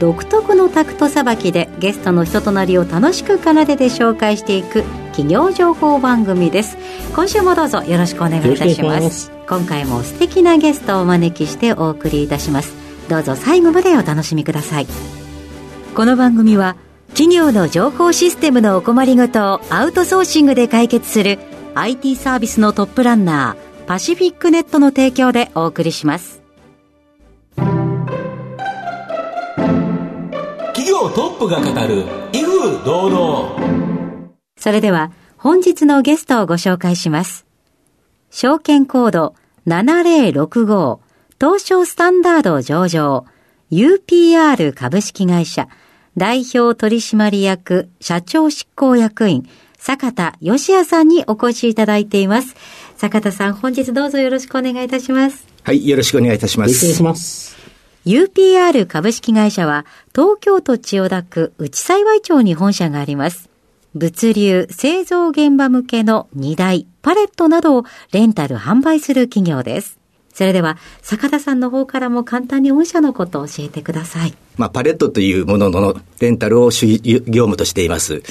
独特のタクトさばきでゲストの人となりを楽しく奏でて紹介していく企業情報番組です。今週もどうぞよろしくお願いいたします。今回も素敵なゲストをお招きしてお送りいたします。どうぞ最後までお楽しみください。この番組は企業の情報システムのお困りごとをアウトソーシングで解決する IT サービスのトップランナーパシフィックネットの提供でお送りします業トップが語る威風堂々それでは本日のゲストをご紹介します証券コード7065東証スタンダード上場 UPR 株式会社代表取締役社長執行役員坂田義也さんにお越しいただいています。坂田さん、本日どうぞよろしくお願いいたします。はい、よろしくお願いいたします。失礼します。UPR 株式会社は東京都千代田区内幸町に本社があります。物流、製造現場向けの荷台、パレットなどをレンタル販売する企業です。それでは、坂田さんの方からも簡単に御社のことを教えてください。まあ、パレットというもののレンタルを主業務としています。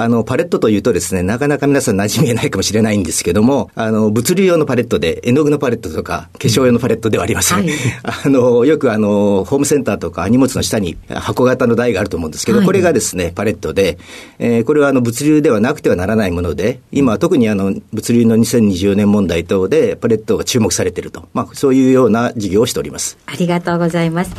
あの、パレットというとですね、なかなか皆さん馴染みがないかもしれないんですけども、あの、物流用のパレットで、絵の具のパレットとか、化粧用のパレットではありません。はい あの、よくあの、ホームセンターとか荷物の下に箱型の台があると思うんですけど、はいこれがですね、パレットで、えーこれはあの、物流ではなくてはならないもので、今特にあの、物流の2020年問題等で、パレットが注目されていると。まあ、そういうような事業をしております。ありがとうございます。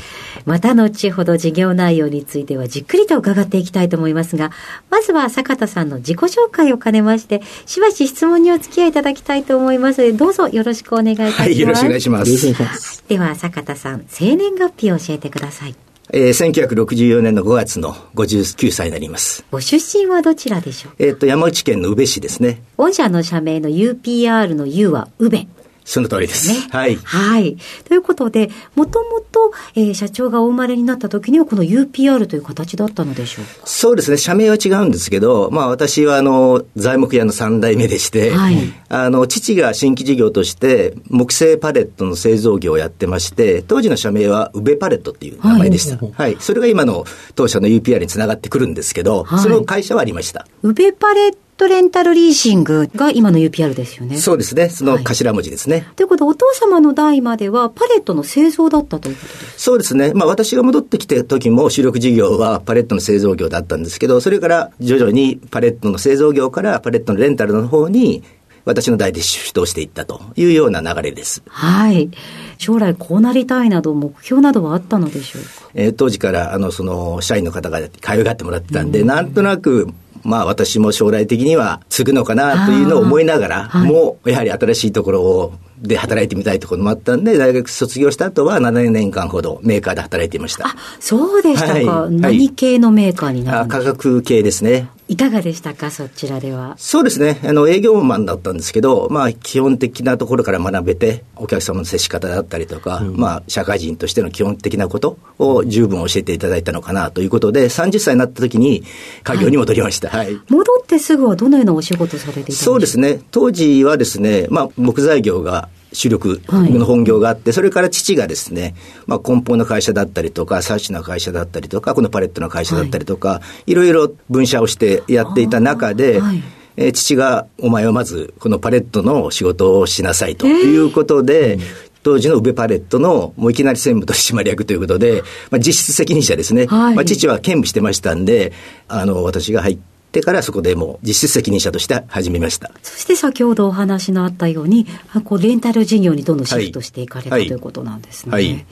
また後ほど事業内容についてはじっくりと伺っていきたいと思いますが、まずは坂田さんの自己紹介を兼ねまして、しばし質問にお付き合いいただきたいと思いますので、どうぞよろしくお願いいたします。はい、よろしくお願いします。では、坂田さん、生年月日を教えてください。えー、1964年の5月の59歳になります。ご出身はどちらでしょうえっ、と、山口県の宇部市ですね。御社の社名の UPR の U は宇部。その通りです。ね。はい。はい。ということで、もともと、えー社長がお生まれになった時にはこの UPR という形だったのでしょうか？そうですね。社名は違うんですけど、まあ私はあの、材木屋の3代目でして、はいあの、父が新規事業として木製パレットの製造業をやってまして、当時の社名は宇部パレットっていう名前でした。ははいい。それが今の当社の UPR につながってくるんですけど、はいその会社はありました。宇部パレットレンタルリーシングが今の UPR ですよね。そうですね。その頭文字ですね。ということで、お父様の代まではパレットの製造だったということです。そうですね。まあ私が戻ってきた時も主力事業はパレットの製造業だったんですけど、それから徐々にパレットの製造業からパレットのレンタルの方に私の代でシフトをしていったというような流れです。はい。将来こうなりたいなど目標などはあったのでしょうか？えー当時からあのその社員の方が可愛がってもらってたんで、なんとなくまあ私も将来的には継ぐのかなというのを思いながら、はいもうやはり新しいところをで働いてみたいところもあったんで、大学卒業した後は7年間ほどメーカーで働いていました。あ、そうでしたか。はい何系のメーカーになるあんですか？価格系ですね。いかがでしたかそちらでは？そうですね。あの、営業マンだったんですけど、まあ、基本的なところから学べて、お客様の接し方だったりとか、まあ、社会人としての基本的なことを十分教えていただいたのかなということで、30歳になった時に、家業に戻りました。はい。戻ってすぐはどのようなお仕事されていたんでしょそうですね。当時はですね、まあ、木材業が主力の本業があって、それから父がですね、まあ、梱包の会社だったりとか、サッシの会社だったりとか、このパレットの会社だったりとか、い、ろいろ分社をしてやっていた中で、はい。えー父が、お前はまず、このパレットの仕事をしなさいと。いうことで、当時の宇部パレットのもういきなり専務取締役ということで、まあ、実質責任者ですね。はい。まあ、父は兼務してましたんで、あの、私が入ってからそこでもう実質責任者として始めました。そして先ほどお話のあったように、あこうレンタル事業にどんどんシフトしていかれた、はいということなんですね。はい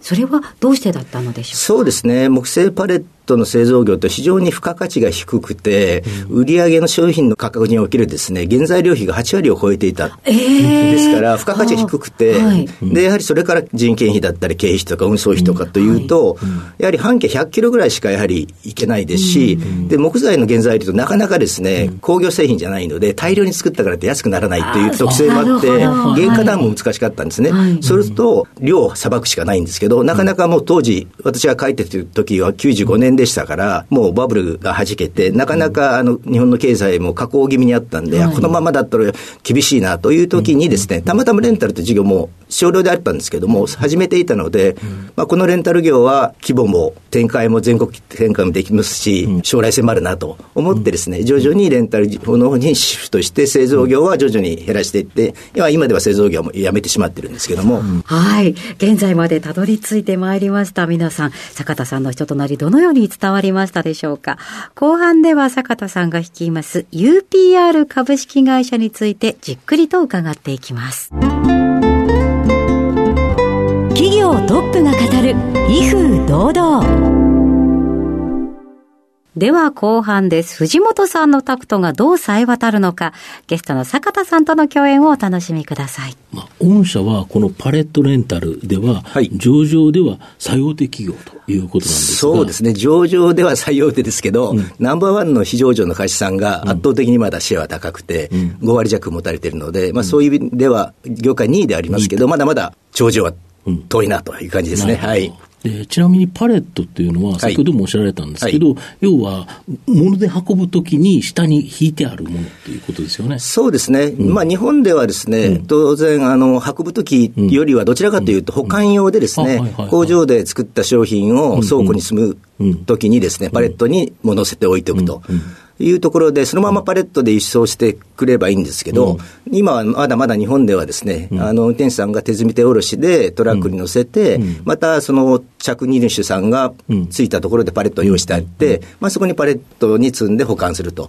それはどうしてだったのでしょそうですね。木製パレットの製造業って非常に付加価値が低くて、売上の商品の価格におけるですね、原材料費が8割を超えていた。えー。ですから、付加価値が低くて、はい。で、やはりそれから人件費だったり、経費とか運送費とかというと、やはり半径100キロぐらいしかやはりいけないですし、で、木材の原材料となかなかですね、工業製品じゃないので、大量に作ったからって安くならないという特性もあって、原価段も難しかったんですね。はい。それと、量をさばくしかないんですけど、なかなかもう当時、私が書いてる時は95年でしたから、もうバブルが弾けて、なかなかあの日本の経済も下降気味にあったんで、はい。このままだったら厳しいなという時にですね、たまたまレンタルという事業も少量であったんですけども、始めていたので、まあ、このレンタル業は規模も展開も全国展開もできますし、将来性もあるなと思ってですね、徐々にレンタル業の方にシフトして、製造業は徐々に減らしていって、今今では製造業もやめてしまってるんですけども、はい。現在までたどり着いてまいりました。皆さん、坂田さんの人となり、どのように伝わりましたでしょうか。後半では坂田さんが率います UPR 株式会社についてじっくりと伺っていきます。企業トップが語る、威風堂々。では後半です。藤本さんのタクトがどう冴え渡るのか、ゲストの坂田さんとの共演をお楽しみください。まあ、御社はこのパレットレンタルでは、はい。上場では採用的企業ということなんですが、そうですね、上場では採用手ですけど、ナンバーワンの非上場の会社さんが圧倒的にまだシェアは高くて、5割弱持たれているので、まあ、そういう意味では、業界2位でありますけど、まだまだ頂上は遠いなという感じですね。はい。でちなみにパレットっていうのは、先ほどもおっしゃられたんですけど、要は、物で運ぶときに下に引いてあるものっていうことですよね。そうですね、まあ、日本ではですね、当然あの、運ぶときよりはどちらかというと、保管用でですね工場で作った商品を倉庫に積むときにですね、パレットに乗せておいておくと。いうところで、そのままパレットで輸送してくればいいんですけど、今はまだまだ日本ではですね、あの運転手さんが手積み手下ろしでトラックに乗せて、またその着荷主さんがついたところでパレットを用意してあって、まあ、そこにパレットに積んで保管すると、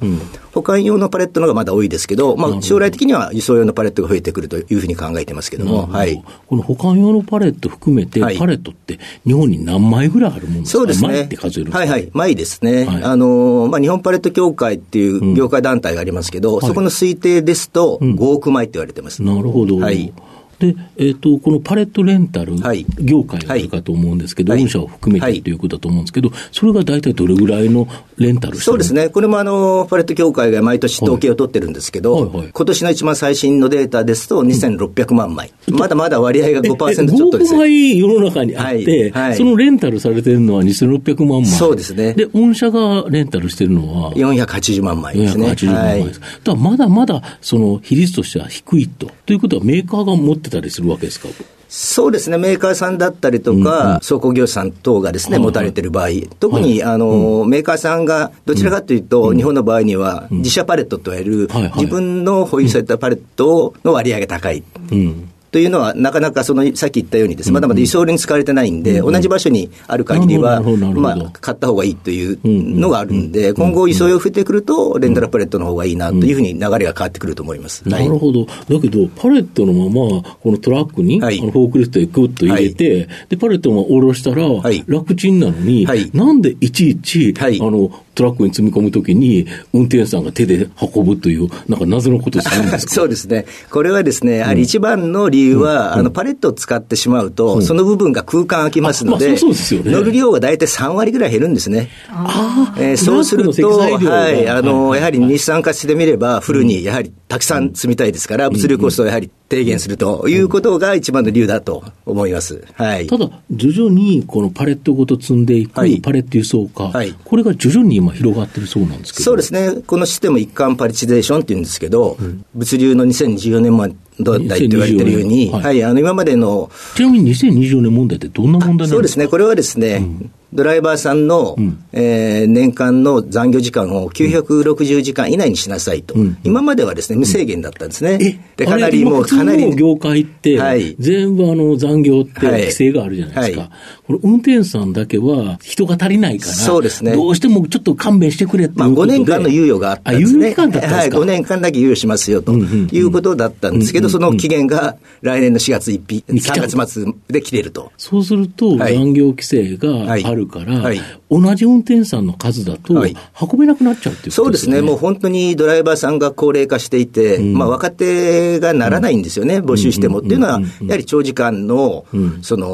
保管用のパレットの方がまだ多いですけど、まあ、将来的には輸送用のパレットが増えてくるというふうに考えてますけども、はい。この保管用のパレット含めて、はい。パレットって日本に何枚ぐらいあるもんですか？そうですね。枚って数えるんですかはいはい、枚ですね。はい。あの、まあ、日本パレット協会っていう業界団体がありますけど、そこの推定ですと5億枚って言われてます。なるほど。はいで、えっ、と、このパレットレンタルはい業界があるかと思うんですけど、はい御社を含めてはいということだと思うんですけど、それが大体どれぐらいのレンタルそうですね。これもあの、パレット協会が毎年統計を取ってるんですけど、はいはいはい今年の一番最新のデータですと2600万枚。まだまだ割合が5%ちょっとです5ね。枚世の中にあって、はいはいそのレンタルされてるのは2600万枚。そうですねで、御社がレンタルしてるのは、480万枚ですね。480万枚です。だまだまだその比率としては低いと。ということはメーカーが持ってたりするわけですか？そうですね、メーカーさんだったりとか、倉庫業者さん等がですね、はいはい持たれてる場合、特に、あの、メーカーさんが、どちらかというと、日本の場合には、自社パレットといわれるはいはい、自分の保有されたパレットの割合が高い。うん。というのは、なかなかその、さっき言ったようにですね、まだまだ輸送に使われてないんで、同じ場所にある限りは、まあ、買った方がいいというのがあるんで、今後輸送用増えてくると、レンタルパレットの方がいいなというふうに流れが変わってくると思います。なるほど。だけど、パレットのまま、このトラックに、はい。あのフォークリフトでグッと入れて、で、パレットを下ろしたら、はい。楽ちんなのに、はい。なんでいちいち、はい。あの、トラックに積み込むときに、運転手さんが手で運ぶという、なんか謎のことをするんですか？そうですね。これはですね、やはり一番の理由は、あの、パレットを使ってしまうと、その部分が空間空きますので、そうですよね。乗る量が大体3割ぐらい減るんですね。あえーそうすると、はい、あの、はい。やはり日産化してみれば、フルにやはりたくさん積みたいですから、物流コストをやはり低減するということが一番の理由だと思います。はい。ただ、徐々にこのパレットごと積んでいく、はい。パレット輸送化、はい。これが徐々に今広がってるそうなんですけど。そうですね、このシステム一貫パリチゼーションっていうんですけど、物流の2014年代と言われてるように、2024年。はい、あの今までのちなみに2024年問題ってどんな問題なんですか？そうですね、これはですね、ドライバーさんの、えー年間の残業時間を960時間以内にしなさいと、今まではですね無制限だったんですね。でかなりもう、かなり業界って、はい。全部あの残業ってはい。規制があるじゃないですか。はい。これ運転手さんだけは人が足りないから、そうですね。どうしてもちょっと勘弁してくれっていまあ、5うことで。年間の猶予があったんですね。あ猶予期間だったんですか？はい、5年間だけ猶予しますよということだったんですけど、その期限が来年の4月1日、に来ちゃう。3月末で切れると。そうすると、はい。残業規制があるるから、はい。同じ運転手さんの数だと、運べなくなっちゃうっていう、ね、そうですね、もう本当にドライバーさんが高齢化していて、うん、まあ、若手がならないんですよね、募集しても。っていうのは、やはり長時間の、その、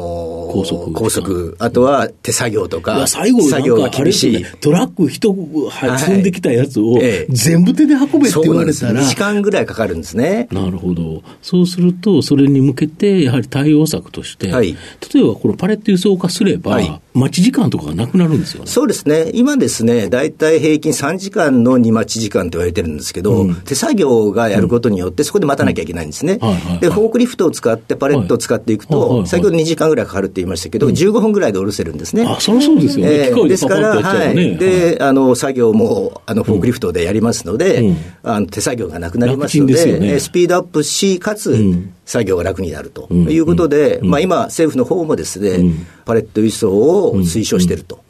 高速、高速、あとは手作業とか、最後作業が厳しい。トラック一積んできたやつを、全部手で運べって言われたら、2時間ぐらいかかるんですね。なるほど。そうすると、それに向けて、やはり対応策として、はい、例えばこのパレット輸送化すれば、はい、待ち時間とかがなくなるんですよね。そうですね。今ですね、大体平均3時間の2待ち時間と言われてるんですけど、うん、手作業がやることによって、そこで待たなきゃいけないんですね。で、フォークリフトを使ってパレットを使っていくと、先ほど2時間ぐらいかかるって言いましたけど、うん、15分ぐらいで下ろせるんですね。あ、そりゃそうですよね。えー、ですから、はい。で、あの、作業も、あの、フォークリフトでやりますので、うん、あの手作業がなくなりますので、ね、スピードアップし、かつ、作業が楽になると。いうことで、まあ今、政府の方もですね、パレット輸送を推奨していると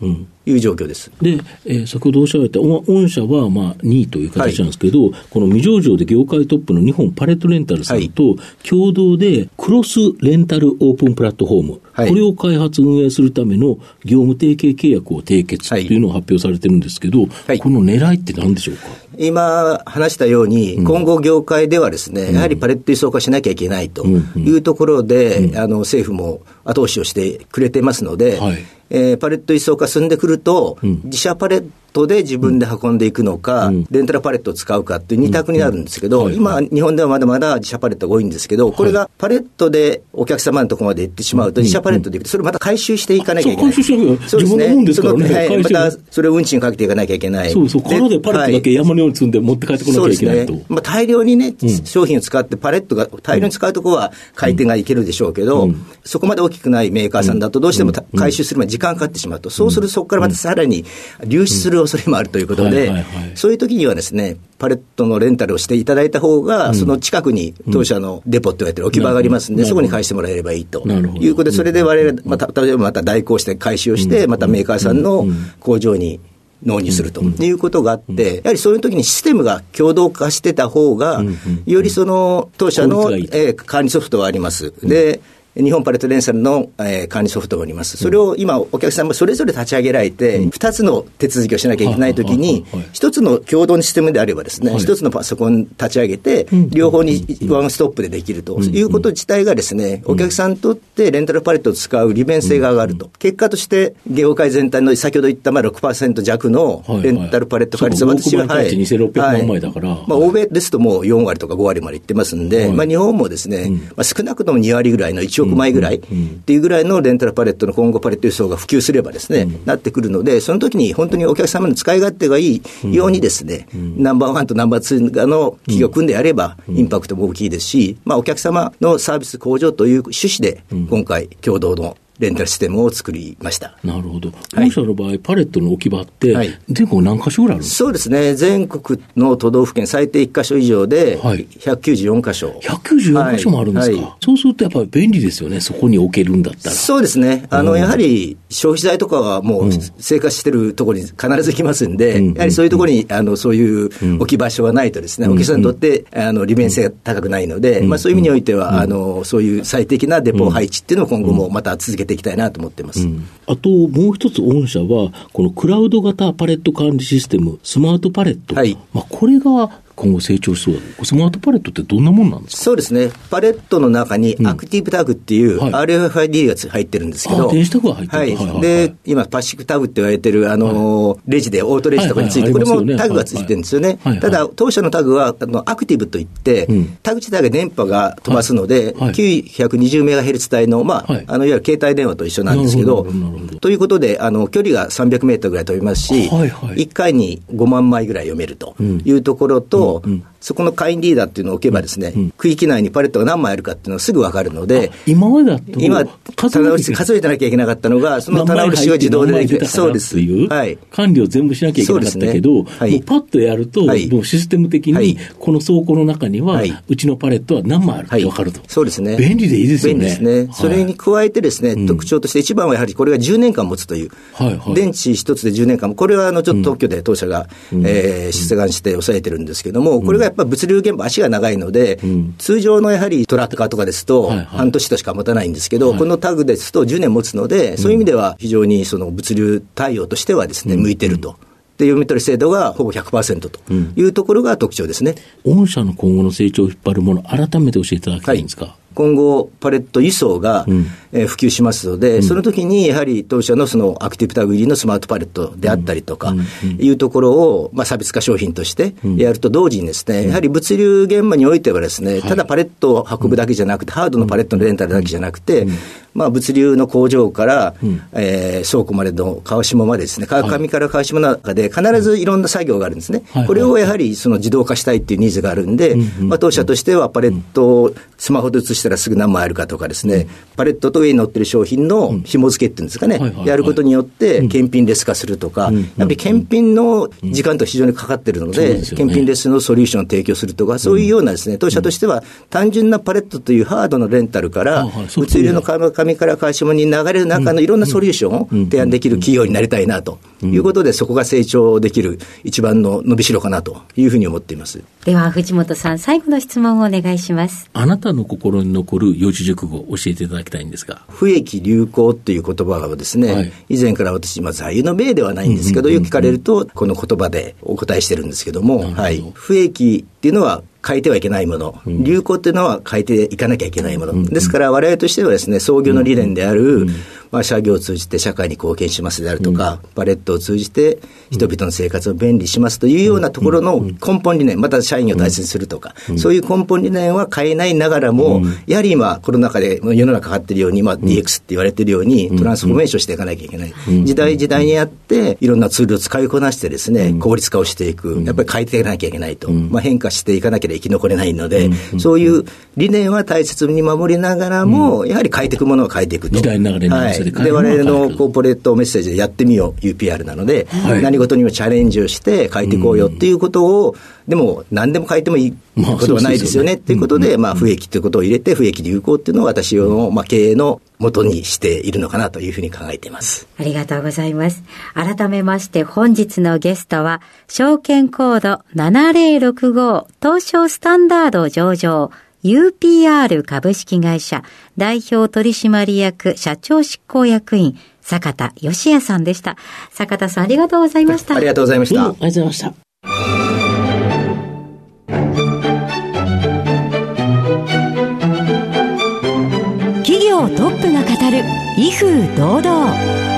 いう状況です。で、えー、先ほどおっしゃられた、御社はまあ2位という形なんですけど、はい、この未上場で業界トップの日本パレットレンタルさんと共同でクロスレンタルオープンプラットフォーム、はい、これを開発運営するための業務提携契約を締結というのを発表されてるんですけど、はい、この狙いって何でしょうか？今話したように、今後業界ではですね、やはりパレット輸送化しなきゃいけないというところで、あの政府も後押しをしてくれてますので、はい、えー、パレット輸送化進んでくると、自社パレットで自分で運んでいくのか、うん、レンタルパレットを使うかっていう二択になるんですけど、今、日本ではまだまだ自社パレットが多いんですけど、これがパレットでお客様のところまで行ってしまうと、自社パレットで行くと、それまた回収していかなきゃいけない。そうですね。ですからね。はい、またそれを運賃かけていかなきゃいけない。そうそう、このでパレットだけ山のように積んで持って帰ってこなきゃいけないと。ね、まあ、大量にね、商品を使って、パレットが大量に使うところは回転がいけるでしょうけど、そこまで大きくないメーカーさんだと、どうしても回収するまで時間かかってしまうと、そうするとそこからまたさらに流出する恐れもあるということで、そういう時にはですね、パレットのレンタルをしていただいた方が、その近くに当社のデポって言われてる置き場がありますんで、そこに返してもらえればいいと。いうことで、それで我々、また、例えばまた代行して回収をして、またメーカーさんの工場に納入するということがあって、やはりそういう時にシステムが共同化してた方が、よりその当社の、え管理ソフトはあります。で日本パレットレンサルの、えー、管理ソフトがあります。それを今、お客さんもそれぞれ立ち上げられて、二、つの手続きをしなきゃいけないときに、一つの共同のシステムであればですね、一、つのパソコン立ち上げて、両方にワンストップでできると。いうこと自体がですね、お客さんにとってレンタルパレットを使う利便性が上がると。結果として、業界全体の先ほど言ったまあ6%弱のレンタルパレット化率は私は、はい。2600万枚だから。まあ、欧米ですともう4割とか5割までいってますんで、まあ、日本もですね、まあ、少なくとも2割ぐらいの1億枚ぐらい、っていうぐらいのレンタルパレットの今後パレット輸送が普及すればですね、なってくるので、その時に本当にお客様の使い勝手がいいようにですね、ナンバーワンとナンバーツーの企業組んでやれば、インパクトも大きいですし、まあ、お客様のサービス向上という趣旨で、今回、共同のレンタルシステムを作りました。なるほど。御社の場合、パレットの置き場って、全国何箇所ぐらいあるんですか？そうですね。全国の都道府県最低1箇所以上で、194箇所。194箇所もあるんですか、はい、そうするとやっぱり便利ですよね。そこに置けるんだったら。そうですね。あの、やはり消費財とかはもう生活してるところに必ず来ますんで、やはりそういうところに、あの、そういう置き場所がないとですね、お客さんにとって、あの、利便性が高くないので、まあそういう意味においては、あの、そういう最適なデポ配置っていうのを今後もまた続けていきたいなと思ってます。うん、あと、もう一つ、御社は、このクラウド型パレット管理システム、スマートパレット。はい、まあ、これが今後成長しそうだ。スマートパレットってどんなもんなんですか？そうですね。パレットの中にアクティブタグっていう RFID が入ってるんですけど。電子タグが入ってる、はい、で、今パシックタグって言われてる、あの、レジで、オートレジとかについて、これもタグがついてるんですよね。ただ、当社のタグは、あの、アクティブといって、タグ自体が電波が飛ばすので、920メガヘルツ帯の、まあ、あの、いわゆる携帯電話と一緒なんですけど、ということで、あの、距離が300メートルぐらい飛びますし、1回に5万枚ぐらい読めるというところと、うん、そこの会員リーダーっていうのを置けばですね、うん、区域内にパレットが何枚あるかっていうのはすぐ分かるので、今までだと今、数えてなきゃいけなかったのが、その棚卸しが自動でできる。そうです。はい。管理を全部しなきゃいけなかったけど、ねはい、もうパッとやると、はい、もうシステム的に、この倉庫の中には、うちのパレットは何枚あるって分かると、そうですね。便利でいいですよね。便利ですね。それに加えてですね、特徴として一番はやはりこれが10年間持つという、はいはい、電池一つで10年間、これはあのちょっと特許で当社が、うん、えー、出願して抑えてるんですけどども、これがやっぱり物流現場足が長いので、うん、通常のやはりトラッカーとかですと、半年としか持たないんですけど、はい、このタグですと10年持つので、そういう意味では非常にその物流対応としてはですね、向いてると。で、読み取り精度がほぼ100%というところが特徴ですね。御社の今後の成長を引っ張るもの、改めて教えていただきたいんですか？はい。今後、パレット輸送が、うん、えー、普及しますので、うん、その時にやはり当社のそのアクティブタグ入りのスマートパレットであったりとか、いうところを、まあ、差別化商品としてやると同時にですね、やはり物流現場においてはですね、ただパレットを運ぶだけじゃなくて、ハードのパレットのレンタルだけじゃなくて、まあ、物流の工場から、うん、えー、倉庫までの川下までですね、川上から川下の中で必ずいろんな作業があるんですね。はい、これをやはりその自動化したいっていうニーズがあるんで、まあ、当社としてはパレットをスマホで写したらすぐ何枚あるかとかですね、パレットと上に載ってる商品の紐付けっていうんですかね、やることによって検品レス化するとか、やっぱり検品の時間と非常にかかってるので、検品レスのソリューションを提供するとか、そういうようなですね、当社としては単純なパレットというハードのレンタルから、物流の川上から川下に流れる中のいろんなソリューションを提案できる企業になりたいなということで、そこが成長できる一番の伸びしろかなというふうに思っています。では、藤本さん、最後の質問をお願いします。あなたの心に残る四字熟語を教えていただきたいんですが。不益流行っていう言葉をですね、はい、以前から私、まあ、座右の銘ではないんですけど、よく聞かれると、この言葉でお答えしてるんですけども、はい。不益っていうのは変えてはいけないもの、流行っていうのは変えていかなきゃいけないもの、ですから、われわれとしてはですね、創業の理念である、まあ、社業を通じて社会に貢献しますであるとか、パレットを通じて人々の生活を便利しますというようなところの根本理念、また社員を大切にするとか、そういう根本理念は変えないながらも、やはり今、コロナ禍で世の中変わっているように、まあ、DX って言われているように、トランスフォーメーションしていかなきゃいけない。時代時代にあって、いろんなツールを使いこなしてですね、効率化をしていく。やっぱり変えていかなきゃいけないと。まあ、変化していかなければ生き残れないので、そういう理念は大切に守りながらも、やはり変えていくものは変えていくと。時代の流れに合わせて変え我々のコーポレートメッセージでやってみよう UPR なので、はい、何事にもチャレンジをして変えていこうよっていうことを、でも何でも変えてもいいことはないですよねっていうことで、まあ、不益ということを入れて、不益流行っていうのを私の、まあ、経営の元にしているのかなというふうに考えています。ありがとうございます。改めまして本日のゲストは、証券コード7065東証スタンダード上場 UPR 株式会社代表取締役社長執行役員坂田義也さんでした。坂田さんありがとうございました。ありがとうございました。ありがとうございました。企業トップが語る威風堂々。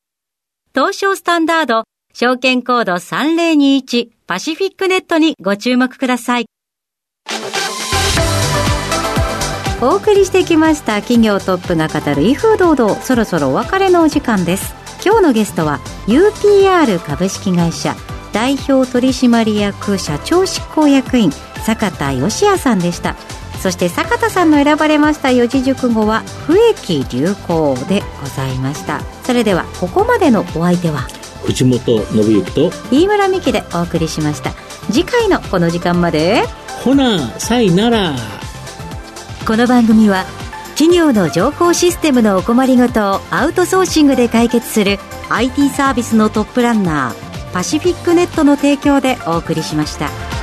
東証スタンダード、証券コード3021パシフィックネットにご注目ください。お送りしてきました企業トップが語る威風堂々、そろそろお別れのお時間です。今日のゲストは UPR 株式会社代表取締役社長執行役員坂田義也さんでした。そして坂田さんの選ばれました四字熟語は不益流行でございましたそれではここまでのお相手は藤本信之と飯村美希でお送りしました次回のこの時間までほなさいならこの番組は企業の情報システムのお困りごとをアウトソーシングで解決する IT サービスのトップランナーパシフィックネットの提供でお送りしました。